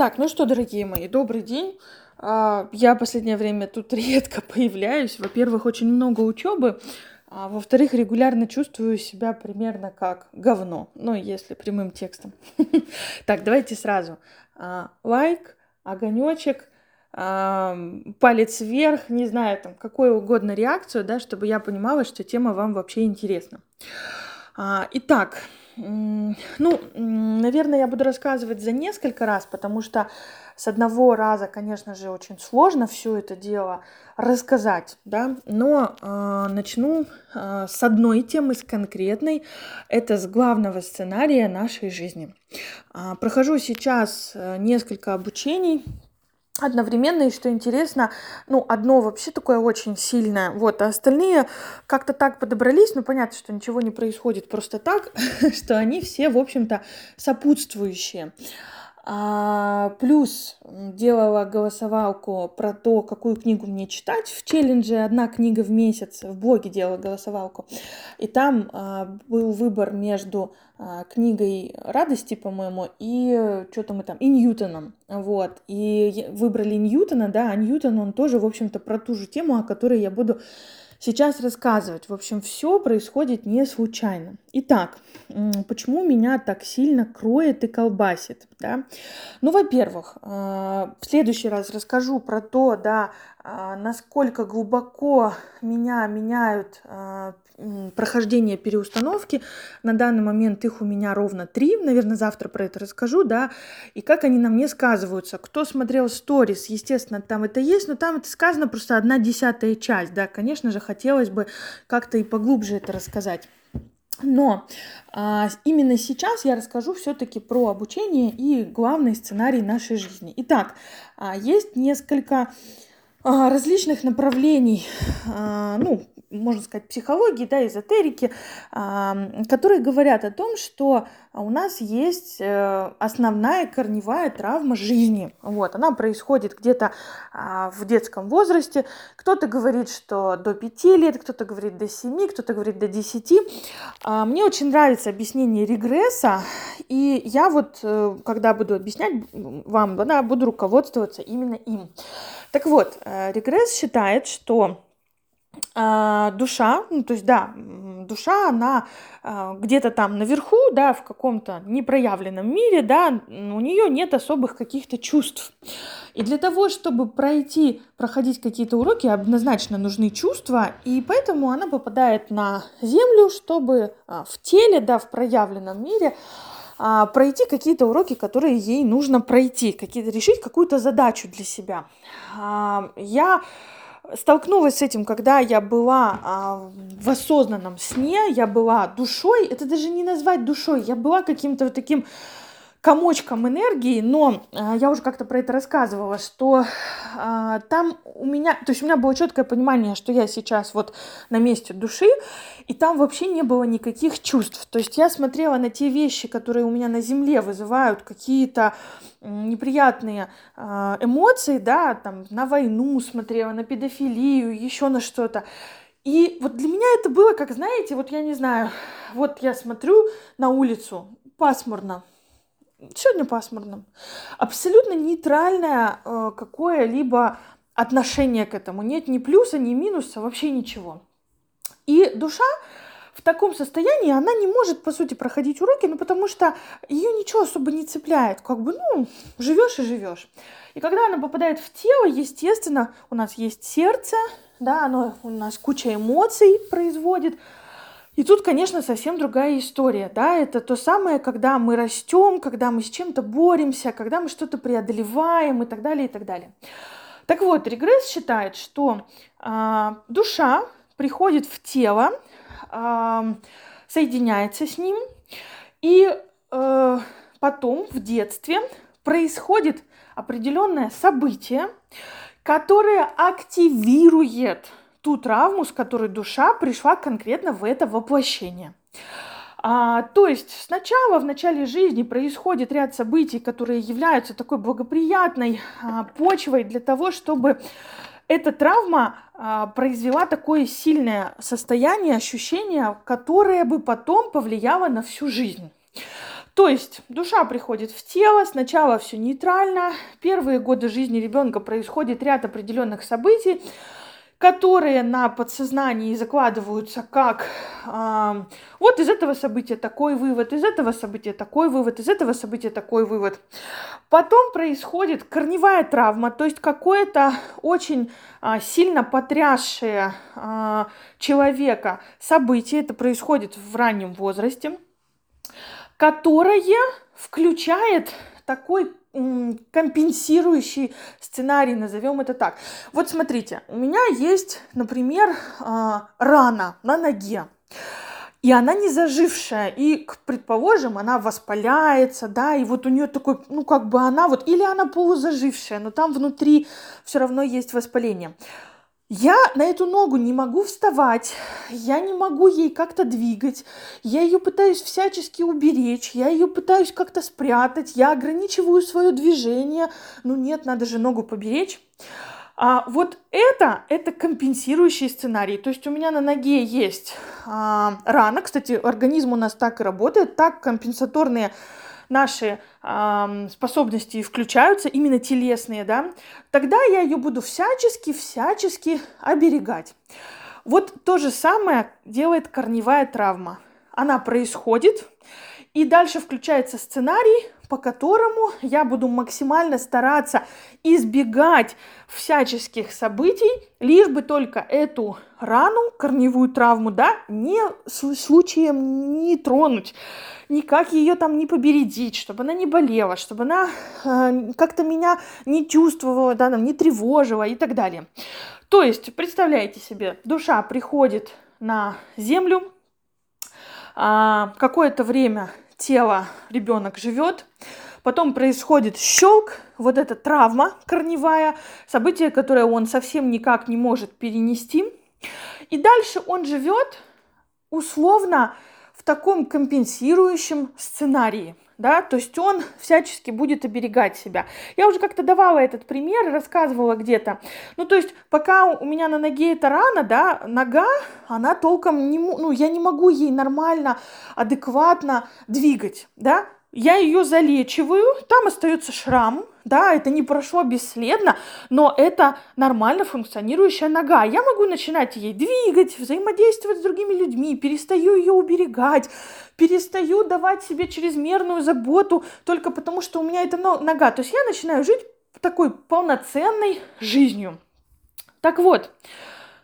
Так, ну что, дорогие мои, добрый день. А, Я последнее время тут редко появляюсь. Во-первых, очень много учебы, а во-вторых, регулярно чувствую себя примерно как говно. Ну, если прямым текстом. Так, давайте сразу. А, Лайк, огонечек, а, палец вверх, не знаю, там, какую угодно реакцию, да, чтобы я понимала, что тема вам вообще интересна. Итак, ну, наверное, я буду рассказывать за несколько раз, потому что с одного раза, конечно же, очень сложно все это дело рассказать, да, но а, начну а, с одной темы, с конкретной, это с главного сценария нашей жизни. А, Прохожу сейчас э, несколько обучений одновременно, и что интересно, ну, одно вообще такое очень сильное, вот, а остальные как-то так подобрались, ну, понятно, что ничего не происходит просто так, что они все, в общем-то, сопутствующие. А, плюс делала голосовалку про то, какую книгу мне читать в челлендже «Одна книга в месяц», в блоге делала голосовалку. И там а, был выбор между а, книгой «Радости», по-моему, и что-то мы там, и Ньютоном. Вот. И выбрали Ньютона, да, а Ньютон, он тоже, в общем-то, про ту же тему, о которой я буду сейчас рассказывать. В общем, все происходит не случайно. Итак, почему меня так сильно кроет и колбасит, да? Ну, во-первых, а, в следующий раз расскажу про то, да, а, насколько глубоко меня меняют м, прохождение переустановки. На данный момент их у меня ровно три. Наверное, завтра про это расскажу, да. И как они на мне сказываются. Кто смотрел сторис, естественно, там это есть, но там это сказано просто одна десятая часть, да. Конечно же, хотелось бы как-то и поглубже это рассказать. Но а, именно сейчас я расскажу все-таки про обучение и главный сценарий нашей жизни. Итак, а, есть несколько а, различных направлений, а, ну, можно сказать, психологии, да, эзотерики, которые говорят о том, что у нас есть э, основная корневая травма жизни. Вот, она происходит где-то а, в детском возрасте. Кто-то говорит, что до 5 лет, кто-то говорит до 7, кто-то говорит до 10. А, Мне очень нравится объяснение регресса, и я вот, э, когда буду объяснять вам, да, буду руководствоваться именно им. Так вот, э, регресс считает, что душа, ну, то есть, да, душа, она а, где-то там наверху, да, в каком-то непроявленном мире, да, у нее нет особых каких-то чувств. И для того, чтобы пройти, проходить какие-то уроки, однозначно нужны чувства, и поэтому она попадает на Землю, чтобы а, в теле, да, в проявленном мире а, пройти какие-то уроки, которые ей нужно пройти, какие-то, решить какую-то задачу для себя. А, Я столкнулась с этим, когда я была а, в осознанном сне, я была душой, это даже не назвать душой, я была каким-то вот таким комочком энергии, но а, я уже как-то про это рассказывала, что а, там у меня, то есть у меня было четкое понимание, что я сейчас вот на месте души, и там вообще не было никаких чувств. То есть я смотрела на те вещи, которые у меня на земле вызывают какие-то неприятные а, эмоции, да, там на войну смотрела, на педофилию, еще на что-то. И вот для меня это было, как знаете, вот я не знаю, вот я смотрю на улицу, пасмурно, сегодня пасмурно, абсолютно нейтральное э, какое-либо отношение к этому. Нет ни плюса, ни минуса, вообще ничего. И душа в таком состоянии, она не может, по сути, проходить уроки, ну, потому что ее ничего особо не цепляет. Как бы, ну, живешь и живешь. И когда она попадает в тело, естественно, у нас есть сердце, да, оно у нас куча эмоций производит. И тут, конечно, совсем другая история, да, это то самое, когда мы растем, когда мы с чем-то боремся, когда мы что-то преодолеваем и так далее, и так далее. Так вот, регресс считает, что а, душа приходит в тело, а, соединяется с ним, и э, потом в детстве происходит определенное событие, которое активирует ту травму, с которой душа пришла конкретно в это воплощение. А, то есть сначала в начале жизни происходит ряд событий, которые являются такой благоприятной а, почвой для того, чтобы эта травма а, произвела такое сильное состояние, ощущение, которое бы потом повлияло на всю жизнь. То есть душа приходит в тело, сначала все нейтрально, первые годы жизни ребенка происходит ряд определенных событий, которые на подсознании закладываются как э, вот из этого события такой вывод, из этого события такой вывод, из этого события такой вывод. Потом происходит корневая травма, то есть какое-то очень э, сильно потрясшее э, человека событие, это происходит в раннем возрасте, которое включает такой компенсирующий сценарий, назовем это так. Вот смотрите, у меня есть, например, а, рана на ноге. И она не зажившая, и, предположим, она воспаляется, да, и вот у нее такой, ну, как бы она вот, или она полузажившая, но там внутри все равно есть воспаление. Я на эту ногу не могу вставать, я не могу ей как-то двигать, я ее пытаюсь всячески уберечь, я ее пытаюсь как-то спрятать, я ограничиваю свое движение. Ну нет, надо же ногу поберечь. А вот это, это компенсирующий сценарий. То есть у меня на ноге есть а, рана, кстати, организм у нас так и работает, так компенсаторные наши э, способности включаются, именно телесные, да, тогда я ее буду всячески-всячески оберегать. Вот то же самое делает корневая травма. Она происходит, и дальше включается сценарий, по которому я буду максимально стараться избегать всяческих событий, лишь бы только эту рану, корневую травму, да, не случаем не тронуть, никак ее там не побередить, чтобы она не болела, чтобы она э, как-то меня не чувствовала, да, там, не тревожила и так далее. То есть, представляете себе, душа приходит на землю, какое-то время тело ребенок живет, потом происходит щелк, вот эта травма корневая, событие, которое он совсем никак не может перенести. И дальше он живет условно в таком компенсирующем сценарии да, то есть он всячески будет оберегать себя. Я уже как-то давала этот пример, рассказывала где-то. Ну, то есть, пока у меня на ноге эта рана, да, нога, она толком не, ну, я не могу ей нормально, адекватно двигать, да, я ее залечиваю, там остается шрам, да, это не прошло бесследно, но это нормально функционирующая нога. Я могу начинать ей двигать, взаимодействовать с другими людьми, перестаю ее уберегать, перестаю давать себе чрезмерную заботу только потому, что у меня это нога. То есть я начинаю жить такой полноценной жизнью. Так вот,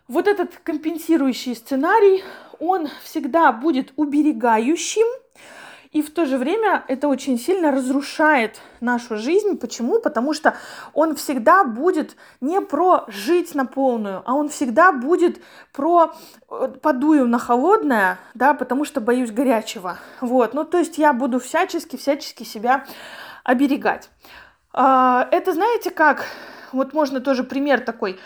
вот этот компенсирующий сценарий, он всегда будет уберегающим, и в то же время это очень сильно разрушает нашу жизнь. Почему? Потому что он всегда будет не про жить на полную, а он всегда будет про э, подую на холодное, да, потому что боюсь горячего. Вот, ну то есть я буду всячески, всячески себя оберегать. А, это знаете как? Вот можно тоже пример такой.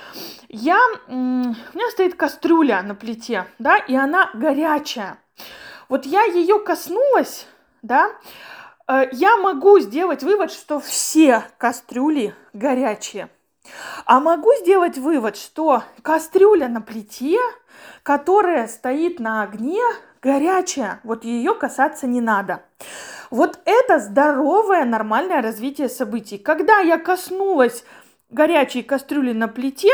Я, у меня стоит кастрюля на плите, да, и она горячая. Вот я ее коснулась, да, э, я могу сделать вывод, что все кастрюли горячие. А могу сделать вывод, что кастрюля на плите, которая стоит на огне, горячая, вот ее касаться не надо. Вот это здоровое, нормальное развитие событий. Когда я коснулась горячей кастрюли на плите,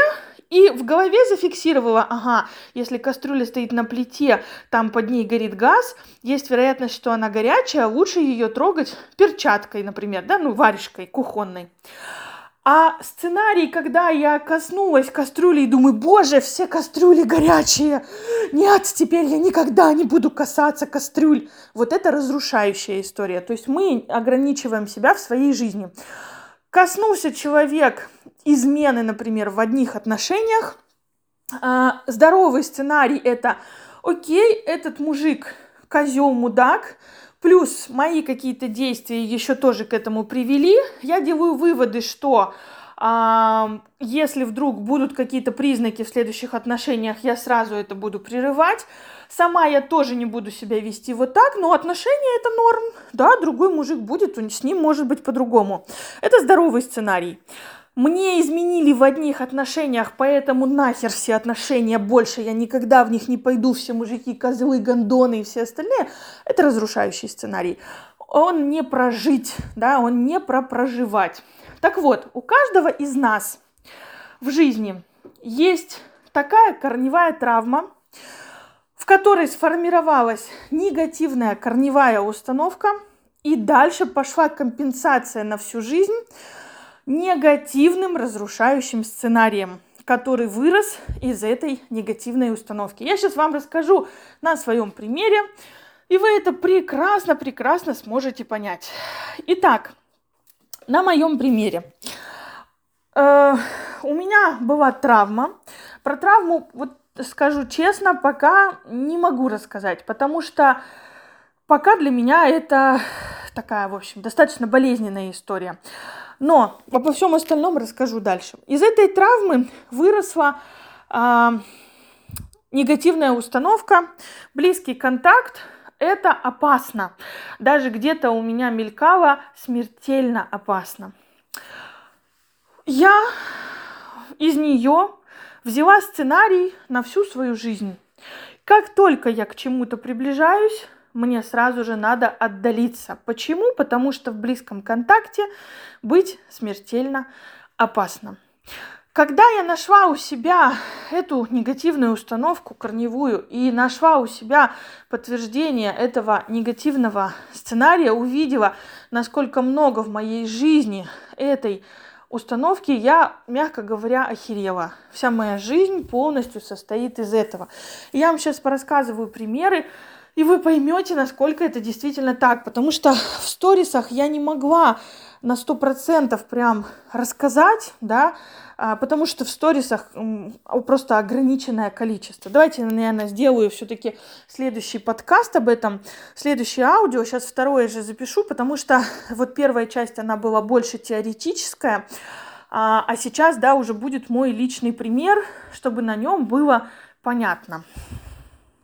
и в голове зафиксировала, ага, если кастрюля стоит на плите, там под ней горит газ, есть вероятность, что она горячая, лучше ее трогать перчаткой, например, да, ну, варежкой кухонной. А сценарий, когда я коснулась кастрюли и думаю, боже, все кастрюли горячие, нет, теперь я никогда не буду касаться кастрюль. Вот это разрушающая история. То есть мы ограничиваем себя в своей жизни. Коснулся человек измены, например, в одних отношениях. А, здоровый сценарий это окей, этот мужик козел мудак, плюс мои какие-то действия еще тоже к этому привели. Я делаю выводы, что а, если вдруг будут какие-то признаки в следующих отношениях, я сразу это буду прерывать. Сама я тоже не буду себя вести вот так, но отношения это норм. Да, другой мужик будет, с ним может быть по-другому. Это здоровый сценарий. Мне изменили в одних отношениях, поэтому нахер все отношения больше, я никогда в них не пойду, все мужики, козлы, гондоны и все остальные. Это разрушающий сценарий. он не прожить, да, он не про проживать. Так вот, у каждого из нас в жизни есть такая корневая травма, в которой сформировалась негативная корневая установка, и дальше пошла компенсация на всю жизнь негативным разрушающим сценарием, который вырос из этой негативной установки. Я сейчас вам расскажу на своем примере, и вы это прекрасно-прекрасно сможете понять. Итак, на моем примере. Э, у меня была травма. Про травму, вот скажу честно, пока не могу рассказать, потому что пока для меня это такая, в общем, достаточно болезненная история. Но обо всем остальном расскажу дальше. Из этой травмы выросла э, негативная установка, близкий контакт, это опасно. Даже где-то у меня мелькало смертельно опасно. Я из нее взяла сценарий на всю свою жизнь. Как только я к чему-то приближаюсь, мне сразу же надо отдалиться. Почему? Потому что в близком контакте быть смертельно опасно. Когда я нашла у себя эту негативную установку корневую и нашла у себя подтверждение этого негативного сценария, увидела, насколько много в моей жизни этой установки, я, мягко говоря, охерела. Вся моя жизнь полностью состоит из этого. Я вам сейчас порассказываю примеры, и вы поймете, насколько это действительно так. Потому что в сторисах я не могла на сто процентов прям рассказать, да, а, потому что в сторисах просто ограниченное количество. Давайте, наверное, сделаю все-таки следующий подкаст об этом, следующее аудио. Сейчас второе же запишу, потому что вот первая часть, она была больше теоретическая, а, а сейчас, да, уже будет мой личный пример, чтобы на нем было понятно.